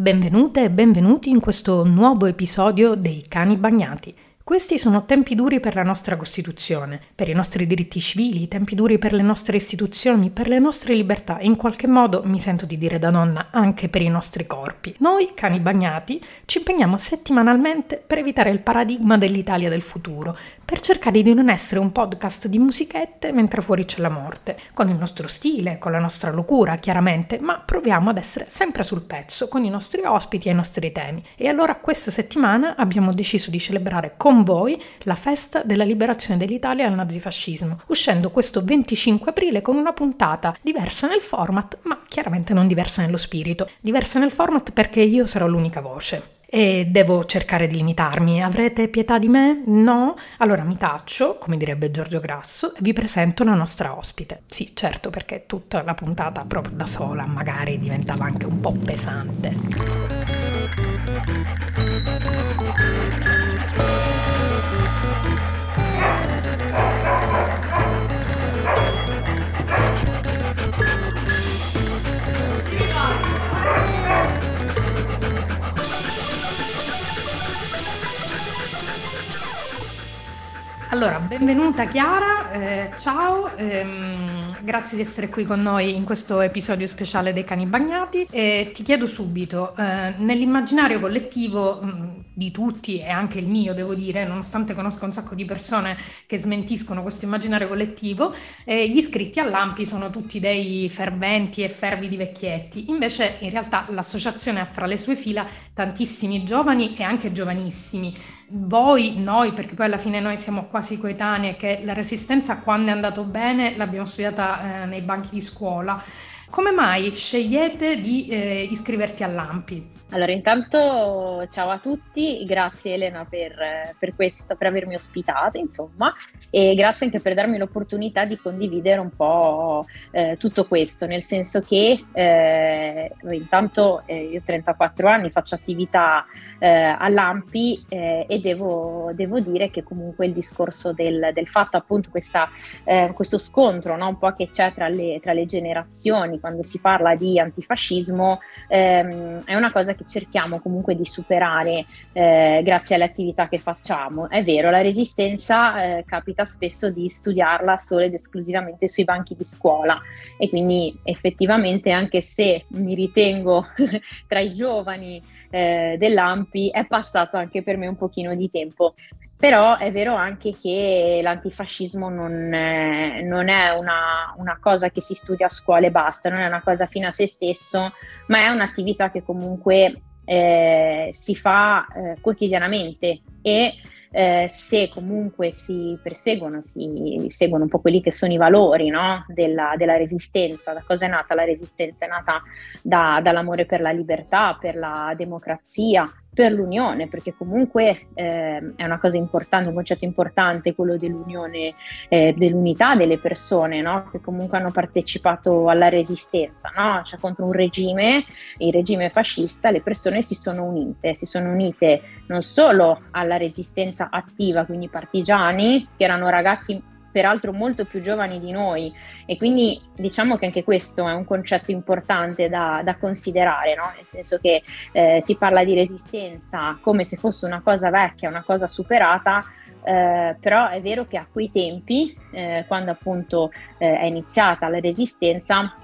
Benvenute e benvenuti in questo nuovo episodio dei Cani Bagnati. Questi sono tempi duri per la nostra Costituzione, per i nostri diritti civili, tempi duri per le nostre istituzioni, per le nostre libertà e in qualche modo, mi sento di dire da donna, anche per i nostri corpi. Noi, cani bagnati, ci impegniamo settimanalmente per evitare il paradigma dell'Italia del futuro, per cercare di non essere un podcast di musichette mentre fuori c'è la morte, con il nostro stile, con la nostra locura, chiaramente, ma proviamo ad essere sempre sul pezzo con i nostri ospiti e i nostri temi. E allora questa settimana abbiamo deciso di celebrare con voi la festa della liberazione dell'Italia dal nazifascismo, uscendo questo 25 aprile con una puntata diversa nel format, ma chiaramente non diversa nello spirito. Diversa nel format perché io sarò l'unica voce. E devo cercare di limitarmi. Avrete pietà di me? No? Allora mi taccio, come direbbe Giorgio Grasso, e vi presento la nostra ospite. Sì, certo, perché tutta la puntata proprio da sola magari diventava anche un po' pesante. Allora, benvenuta Chiara, eh, ciao, ehm, grazie di essere qui con noi in questo episodio speciale dei cani bagnati. E ti chiedo subito, eh, nell'immaginario collettivo mh, mm, di tutti e anche il mio, devo dire, nonostante conosco un sacco di persone che smentiscono questo immaginario collettivo, eh, gli iscritti all'AMPI sono tutti dei ferventi e fervidi vecchietti. Invece, in realtà, l'associazione ha fra le sue fila tantissimi giovani e anche giovanissimi voi, noi, perché poi alla fine noi siamo quasi coetanei, che la resistenza quando è andato bene l'abbiamo studiata eh, nei banchi di scuola. Come mai scegliete di eh, iscriverti all'AMPI? Allora, intanto ciao a tutti, grazie Elena per, per, questo, per avermi ospitato, insomma, e grazie anche per darmi l'opportunità di condividere un po' eh, tutto questo, nel senso che eh, intanto eh, io ho 34 anni, faccio attività eh, all'AMPI eh, e devo, devo, dire che comunque il discorso del, del fatto appunto questa, eh, questo scontro no, un po' che c'è tra le, tra le, generazioni quando si parla di antifascismo ehm, è una cosa che che cerchiamo comunque di superare eh, grazie alle attività che facciamo. È vero, la resistenza eh, capita spesso di studiarla solo ed esclusivamente sui banchi di scuola e quindi effettivamente anche se mi ritengo tra i giovani eh, dell'AMPI è passato anche per me un pochino di tempo. Però è vero anche che l'antifascismo non è, non è una, una, cosa che si studia a scuola e basta, non è una cosa fine a se stesso, ma è un'attività che comunque eh, si fa eh, quotidianamente e eh, se comunque si perseguono, si seguono un po' quelli che sono i valori no? della, della, resistenza. Da cosa è nata la resistenza? È nata da, dall'amore per la libertà, per la democrazia, per l'unione, perché comunque eh, è una cosa importante, un concetto importante quello dell'unione, eh, dell'unità delle persone no? che comunque hanno partecipato alla resistenza, no? cioè contro un regime, il regime fascista, le persone si sono unite, si sono unite non solo alla resistenza attiva, quindi partigiani, che erano ragazzi peraltro molto più giovani di noi e quindi diciamo che anche questo è un concetto importante da, da considerare, no? nel senso che eh, si parla di resistenza come se fosse una cosa vecchia, una cosa superata, eh, però è vero che a quei tempi, eh, quando appunto eh, è iniziata la resistenza,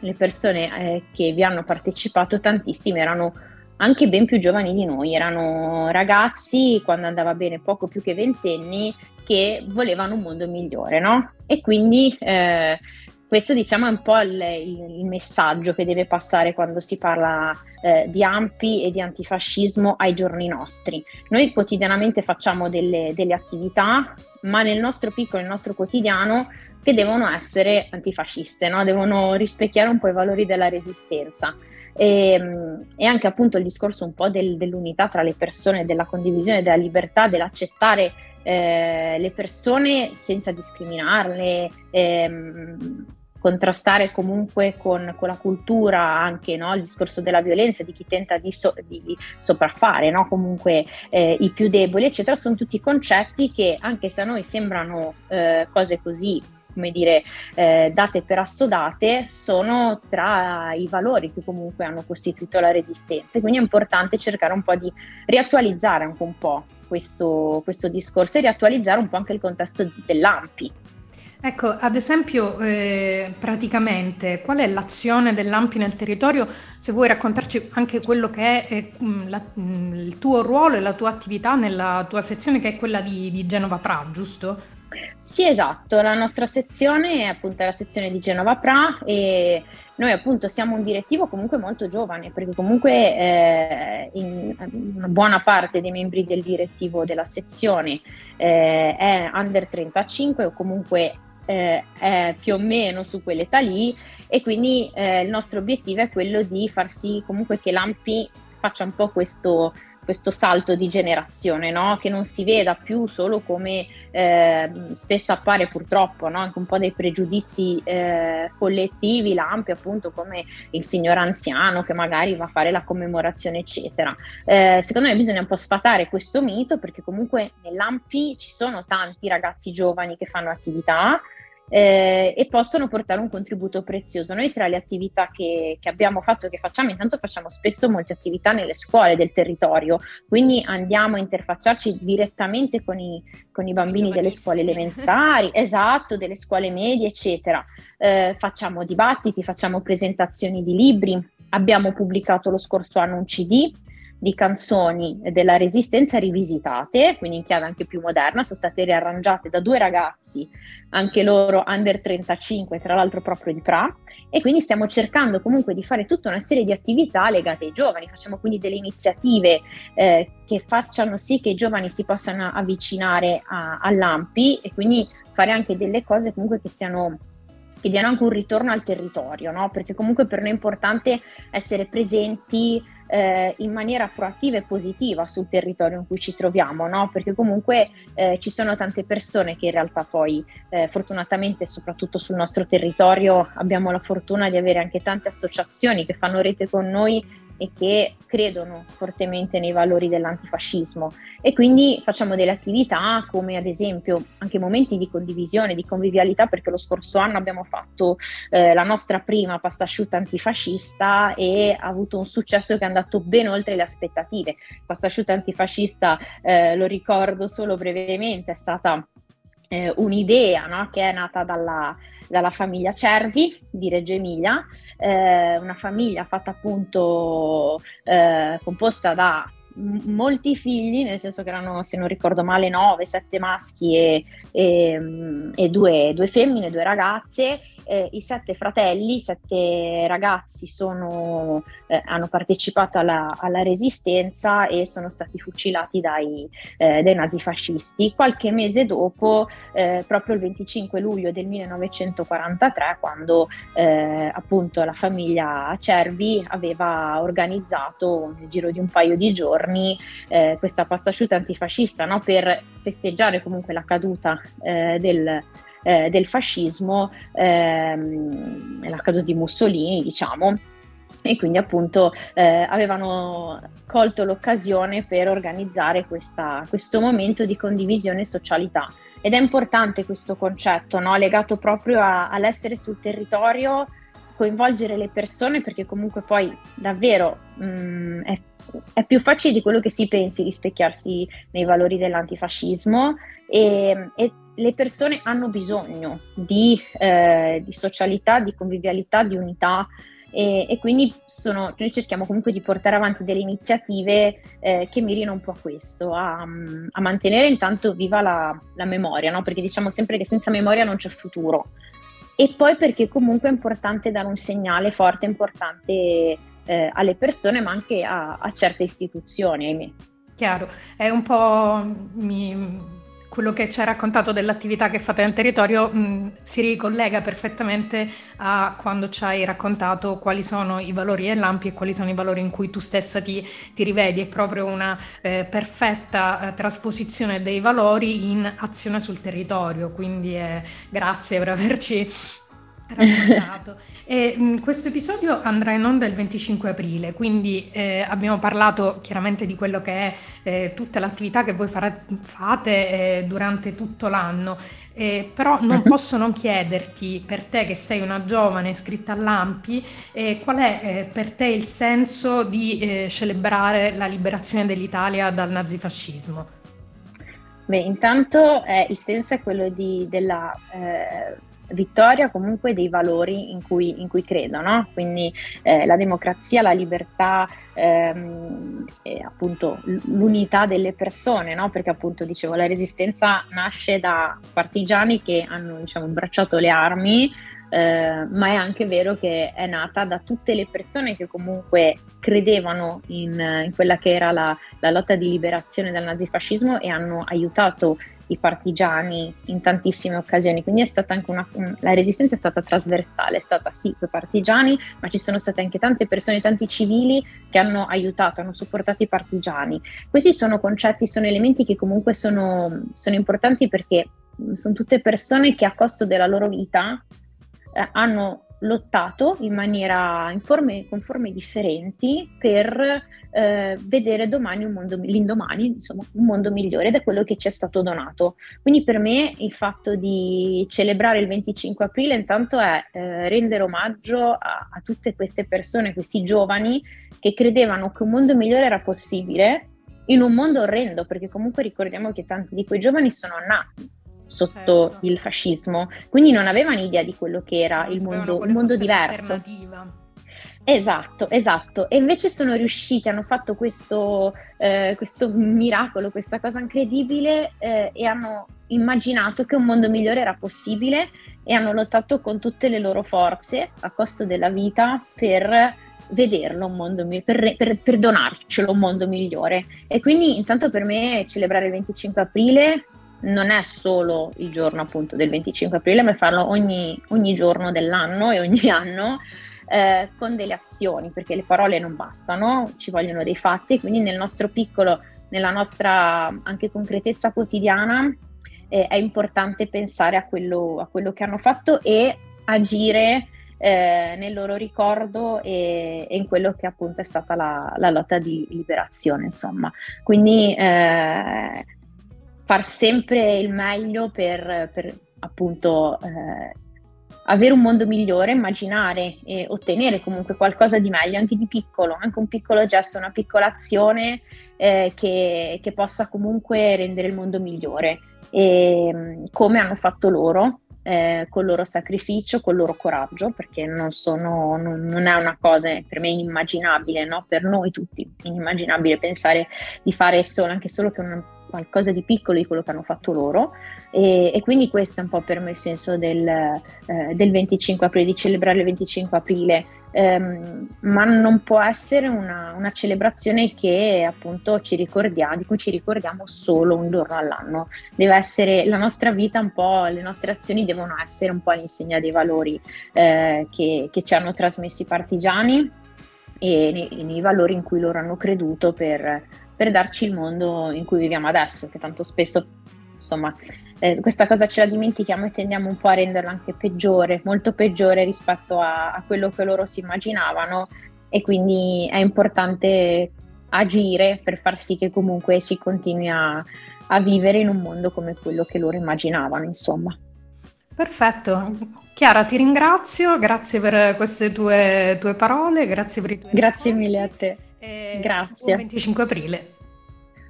le persone eh, che vi hanno partecipato tantissime erano anche ben più giovani di noi, erano ragazzi quando andava bene poco più che ventenni che volevano un mondo migliore, no? E quindi eh, questo diciamo è un po' il, il, messaggio che deve passare quando si parla eh, di AMPI e di antifascismo ai giorni nostri. Noi quotidianamente facciamo delle, delle attività, ma nel nostro piccolo, nel nostro quotidiano, che devono essere antifasciste, no? devono rispecchiare un po' i valori della resistenza. E, ehm, e, anche appunto il discorso un po' del, dell'unità tra le persone, della condivisione della libertà, dell'accettare eh, le persone senza discriminarle, ehm, contrastare comunque con, con, la cultura anche no? il discorso della violenza, di chi tenta di, so, di sopraffare no? comunque eh, i più deboli, eccetera, sono tutti concetti che anche se a noi sembrano eh, cose così come dire, eh, date per assodate, sono tra i valori che comunque hanno costituito la resistenza. quindi è importante cercare un po' di riattualizzare anche un po' questo, questo discorso e riattualizzare un po' anche il contesto dell'AMPI. Ecco, ad esempio, eh, praticamente, qual è l'azione dell'AMPI nel territorio? Se vuoi raccontarci anche quello che è eh, la, il tuo ruolo e la tua attività nella tua sezione, che è quella di, di Genova Pra, giusto? Sì, esatto, la nostra sezione è appunto la sezione di Genova Pra e noi appunto siamo un direttivo comunque molto giovane perché comunque eh, in, una buona parte dei membri del direttivo della sezione eh, è under 35 o comunque eh, è più o meno su quell'età lì e quindi eh, il nostro obiettivo è quello di far sì comunque che l'AMPI faccia un po' questo questo salto di generazione, no? che non si veda più solo come eh, spesso appare purtroppo, no? anche un po' dei pregiudizi eh, collettivi, l'AMPI appunto come il signor anziano che magari va a fare la commemorazione eccetera. Eh, secondo me bisogna un po' sfatare questo mito perché comunque nell'AMPI ci sono tanti ragazzi giovani che fanno attività, eh, e possono portare un contributo prezioso. Noi tra le attività che, che abbiamo fatto e che facciamo, intanto facciamo spesso molte attività nelle scuole del territorio, quindi andiamo a interfacciarci direttamente con i, con i bambini delle scuole elementari, esatto, delle scuole medie, eccetera. Eh, facciamo dibattiti, facciamo presentazioni di libri, abbiamo pubblicato lo scorso anno un CD di canzoni della Resistenza rivisitate, quindi in chiave anche più moderna, sono state riarrangiate da due ragazzi, anche loro under 35, tra l'altro proprio di Pra, e quindi stiamo cercando comunque di fare tutta una serie di attività legate ai giovani, facciamo quindi delle iniziative eh, che facciano sì che i giovani si possano avvicinare a, all'AMPI e quindi fare anche delle cose comunque che siano che diano anche un ritorno al territorio, no? perché comunque per noi è importante essere presenti eh, in maniera proattiva e positiva sul territorio in cui ci troviamo, no? perché comunque eh, ci sono tante persone che in realtà poi eh, fortunatamente soprattutto sul nostro territorio abbiamo la fortuna di avere anche tante associazioni che fanno rete con noi e che credono fortemente nei valori dell'antifascismo e quindi facciamo delle attività come ad esempio anche momenti di condivisione, di convivialità perché lo scorso anno abbiamo fatto eh, la nostra prima pasta asciutta antifascista e ha avuto un successo che è andato ben oltre le aspettative. Pasta asciutta antifascista, eh, lo ricordo solo brevemente, è stata eh, un'idea no? che è nata dalla, dalla, famiglia Cervi di Reggio Emilia, eh, una famiglia fatta appunto eh, composta da molti figli, nel senso che erano, se non ricordo male, nove, sette maschi e, e, e due, due, femmine, due ragazze. Eh, I sette fratelli, i sette ragazzi sono, eh, hanno partecipato alla, alla, resistenza e sono stati fucilati dai, eh, dai nazifascisti. Qualche mese dopo, eh, proprio il 25 luglio del 1943, quando eh, appunto la famiglia Cervi aveva organizzato nel giro di un paio di giorni eh, questa pasta asciutta antifascista no? per festeggiare comunque la caduta del, eh, del, fascismo, ehm, la caduta di Mussolini, diciamo. E quindi appunto eh, avevano colto l'occasione per organizzare questa, questo momento di condivisione e socialità. Ed è importante questo concetto, no? legato proprio a, all'essere sul territorio coinvolgere le persone perché comunque poi davvero mh, mm, è, è, più facile di quello che si pensi rispecchiarsi nei valori dell'antifascismo e, e le persone hanno bisogno di, eh, di, socialità, di convivialità, di unità e, e, quindi sono, noi cerchiamo comunque di portare avanti delle iniziative eh, che mirino un po' a questo, a, a mantenere intanto viva la, la memoria, no? perché diciamo sempre che senza memoria non c'è futuro e poi perché comunque è importante dare un segnale forte, importante eh, alle persone, ma anche a, a certe istituzioni, ahimè. Chiaro, è un po' mi, quello che ci hai raccontato dell'attività che fate nel territorio mh, mm, si ricollega perfettamente a quando ci hai raccontato quali sono i valori dell'AMPI e quali sono i valori in cui tu stessa ti, ti rivedi. È proprio una eh, perfetta eh, trasposizione dei valori in azione sul territorio. Quindi eh, grazie per averci raccontato. e, mh, questo episodio andrà in onda il 25 aprile, quindi eh, abbiamo parlato chiaramente di quello che è eh, tutta l'attività che voi fare, fate eh, durante tutto l'anno, eh, però non uh-huh. posso non chiederti, per te che sei una giovane iscritta all'AMPI, eh, qual è eh, per te il senso di celebrare la liberazione dell'Italia dal nazifascismo? Beh, intanto il senso è quello di, della vittoria comunque dei valori in cui, in cui credo, no? quindi eh, la democrazia, la libertà, ehm, appunto l'unità delle persone, no? perché appunto dicevo la resistenza nasce da partigiani che hanno diciamo, abbracciato le armi, eh, ma è anche vero che è nata da tutte le persone che comunque credevano in, in quella che era la, la lotta di liberazione dal nazifascismo e hanno aiutato i partigiani in tantissime occasioni, quindi è stata anche una, la resistenza è stata trasversale, è stata sì quei partigiani, ma ci sono state anche tante persone, tanti civili che hanno aiutato, hanno supportato i partigiani. Questi sono concetti, sono elementi che comunque sono, sono importanti perché sono tutte persone che a costo della loro vita eh, hanno lottato in maniera in forme, con forme differenti per eh, vedere domani un mondo, l'indomani, insomma, un mondo migliore da quello che ci è stato donato. Quindi per me il fatto di celebrare il 25 aprile intanto è eh, rendere omaggio a, a tutte queste persone, questi giovani che credevano che un mondo migliore era possibile in un mondo orrendo, perché comunque ricordiamo che tanti di quei giovani sono nati sotto certo. il fascismo, quindi non avevano idea di quello che era non il mondo, un mondo diverso. Esatto, esatto. E invece sono riusciti, hanno fatto questo, eh, questo miracolo, questa cosa incredibile eh, e hanno immaginato che un mondo migliore era possibile e hanno lottato con tutte le loro forze a costo della vita per vederlo un mondo migliore, per, per, per donarcelo un mondo migliore. E quindi intanto per me celebrare il 25 aprile non è solo il giorno appunto del 25 aprile, ma farlo ogni, ogni giorno dell'anno e ogni anno eh, con delle azioni, perché le parole non bastano, ci vogliono dei fatti, quindi nel nostro piccolo, nella nostra anche concretezza quotidiana eh, è importante pensare a quello, a quello, che hanno fatto e agire eh, nel loro ricordo e, e, in quello che appunto è stata la, la lotta di liberazione, insomma. Quindi eh, far sempre il meglio per, per appunto eh, avere un mondo migliore, immaginare e ottenere comunque qualcosa di meglio, anche di piccolo, anche un piccolo gesto, una piccola azione eh, che, che, possa comunque rendere il mondo migliore, e, come hanno fatto loro. Eh, con il loro sacrificio, con il loro coraggio, perché non, sono, non, non è una cosa per me inimmaginabile, no? per noi tutti, inimmaginabile pensare di fare solo, anche solo che una qualcosa di piccolo di quello che hanno fatto loro. E, e quindi questo è un po' per me il senso del, eh, del 25 aprile, di celebrare il 25 aprile, ehm, ma non può essere una, una, celebrazione che appunto ci ricordiamo, di cui ci ricordiamo solo un giorno all'anno, deve essere la nostra vita un po', le nostre azioni devono essere un po' all'insegna dei valori eh, che, che ci hanno trasmesso i partigiani e nei, nei, valori in cui loro hanno creduto per, per darci il mondo in cui viviamo adesso, che tanto spesso, insomma, eh, questa cosa ce la dimentichiamo e tendiamo un po' a renderla anche peggiore, molto peggiore rispetto a, a quello che loro si immaginavano e quindi è importante agire per far sì che comunque si continui a, a vivere in un mondo come quello che loro immaginavano, insomma. Perfetto. Chiara, ti ringrazio, grazie per queste tue, tue parole, grazie per i tuoi Grazie mille a te. E Grazie. Buon 25 aprile.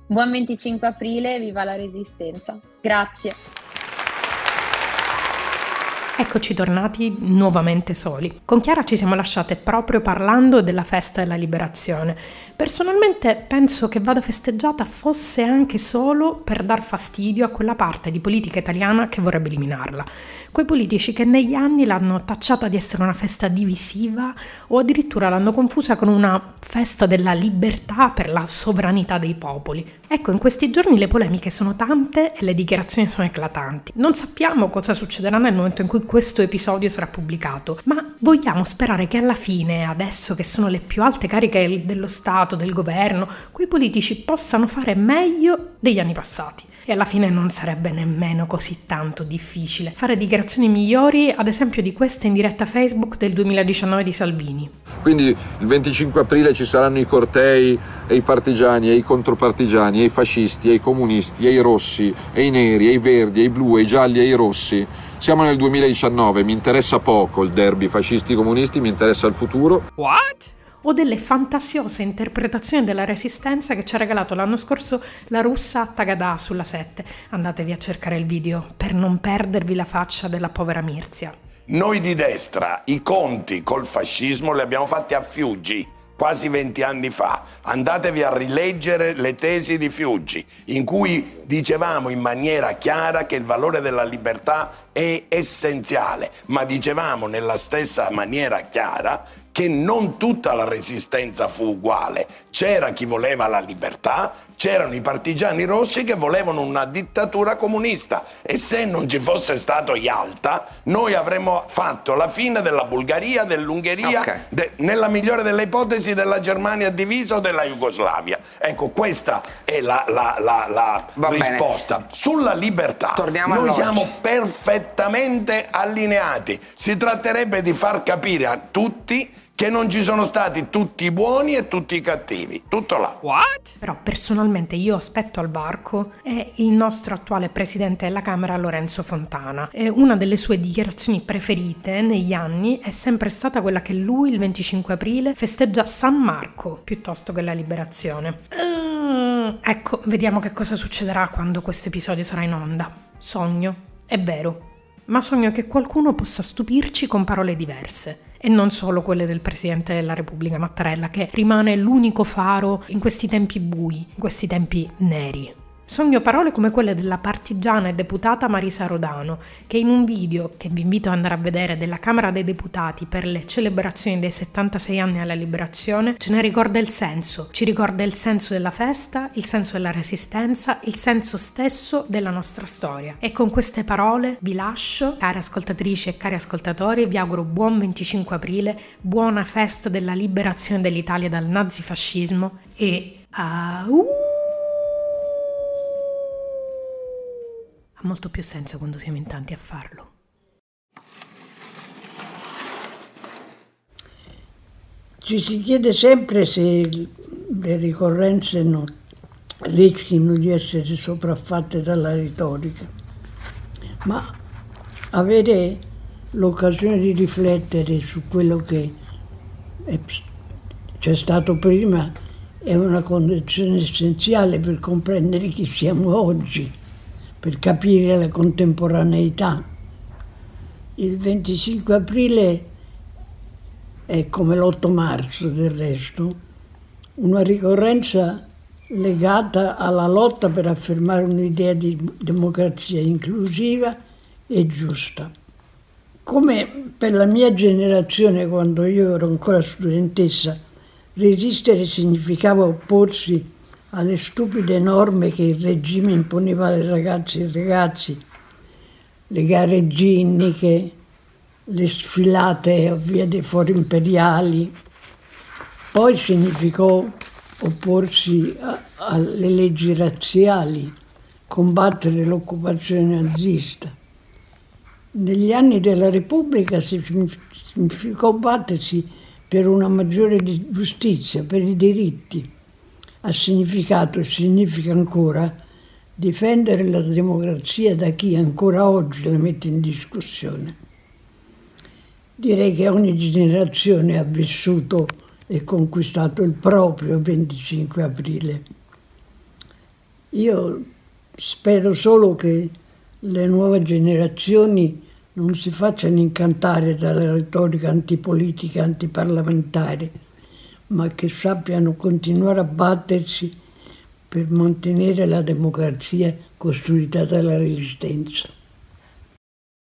Buon 25 aprile, viva la resistenza. Grazie. Eccoci tornati nuovamente soli. Con Chiara ci siamo lasciate proprio parlando della festa della liberazione. Personalmente penso che vada festeggiata fosse anche solo per dar fastidio a quella parte di politica italiana che vorrebbe eliminarla. Quei politici che negli anni l'hanno tacciata di essere una festa divisiva o addirittura l'hanno confusa con una festa della libertà per la sovranità dei popoli. Ecco, in questi giorni le polemiche sono tante e le dichiarazioni sono eclatanti. Non sappiamo cosa succederà nel momento in cui questo episodio sarà pubblicato, ma vogliamo sperare che alla fine, adesso che sono le più alte cariche dello Stato, del governo, quei politici possano fare meglio degli anni passati. e alla fine non sarebbe nemmeno così tanto difficile fare dichiarazioni migliori, ad esempio di questa in diretta Facebook del 2019 di Salvini. Quindi il 25 aprile ci saranno i cortei e i partigiani e i contropartigiani e i fascisti e i comunisti e i rossi e i neri e i verdi e i blu e i gialli e i rossi. Siamo nel 2019, mi interessa poco il derby fascisti-comunisti, mi interessa il futuro. What? o delle fantasiose interpretazioni della resistenza che ci ha regalato l'anno scorso la russa Tagada sulla 7. Andatevi a cercare il video per non perdervi la faccia della povera Mirzia. Noi di destra i conti col fascismo li abbiamo fatti a Fiuggi quasi 20 anni fa. Andatevi a rileggere le tesi di Fiuggi, in cui dicevamo in maniera chiara che il valore della libertà è essenziale, ma dicevamo nella stessa maniera chiara che non tutta la resistenza fu uguale. C'era chi voleva la libertà, c'erano i partigiani rossi che volevano una dittatura comunista e se non ci fosse stato Yalta noi avremmo fatto la fine della Bulgaria, dell'Ungheria, okay. de, nella migliore delle ipotesi della Germania divisa o della Jugoslavia. Ecco, questa è la, la, la, la risposta. Bene. Sulla libertà Torniamo noi siamo perfettamente allineati. Si tratterebbe di far capire a tutti che non ci sono stati tutti i buoni e tutti i cattivi. Tutto là. What? Però personalmente io aspetto al varco è il nostro attuale presidente della Camera Lorenzo Fontana. E una delle sue dichiarazioni preferite negli anni è sempre stata quella che lui il 25 aprile festeggia San Marco piuttosto che la liberazione. Uh, ecco, vediamo che cosa succederà quando questo episodio sarà in onda. Sogno, è vero, ma sogno che qualcuno possa stupirci con parole diverse e non solo quelle del Presidente della Repubblica Mattarella, che rimane l'unico faro in questi tempi bui, in questi tempi neri. Sogno parole come quelle della partigiana e deputata Marisa Rodano, che in un video che vi invito ad andare a vedere della Camera dei Deputati per le celebrazioni dei 76 anni alla liberazione, ce ne ricorda il senso. Ci ricorda il senso della festa, il senso della resistenza, il senso stesso della nostra storia. E con queste parole vi lascio, cari ascoltatrici e cari ascoltatori, vi auguro buon 25 aprile, buona festa della liberazione dell'Italia dal nazifascismo e... Au! Ha molto più senso quando siamo in tanti a farlo. Ci si chiede sempre se le ricorrenze non rischino di essere sopraffatte dalla retorica, ma avere l'occasione di riflettere su quello che è, c'è stato prima è una condizione essenziale per comprendere chi siamo oggi per capire la contemporaneità. Il 25 aprile è come l'8 marzo del resto, una ricorrenza legata alla lotta per affermare un'idea di democrazia inclusiva e giusta. Come per la mia generazione, quando io ero ancora studentessa, resistere significava opporsi alle stupide norme che il regime imponeva alle ragazze e ragazzi, le gare ginniche, le sfilate a via dei fori imperiali. Poi significò opporsi a, alle leggi razziali, combattere l'occupazione nazista. Negli anni della Repubblica significò battersi per una maggiore giustizia, per i diritti ha significato e significa ancora difendere la democrazia da chi ancora oggi la mette in discussione. Direi che ogni generazione ha vissuto e conquistato il proprio 25 aprile. Io spero solo che le nuove generazioni non si facciano incantare dalla retorica antipolitica, antiparlamentare, ma che sappiano continuare a battersi per mantenere la democrazia costruita dalla resistenza.